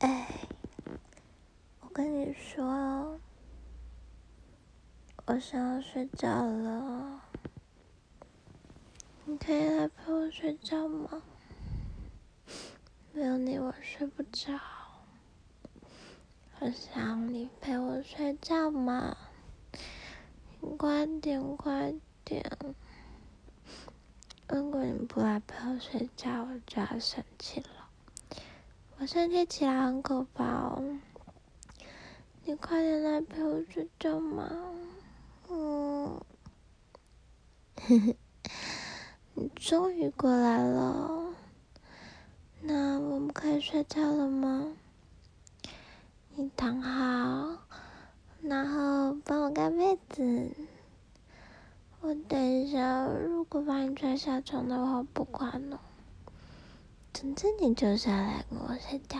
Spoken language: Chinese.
哎，我跟你说，我想要睡觉了，你可以来陪我睡觉吗？没有你我睡不着，我想你陪我睡觉嘛，你快点快点，如果你不来陪我睡觉，我就要生气了，我生气起来很可怕哦。你快点来陪我睡觉嘛，嗯，你 终于过来了，那我们可以睡觉了吗？你躺好，然后帮我盖被子。我等一下，如果把你拽下床的话，不管了。总之，你就下来跟我睡觉。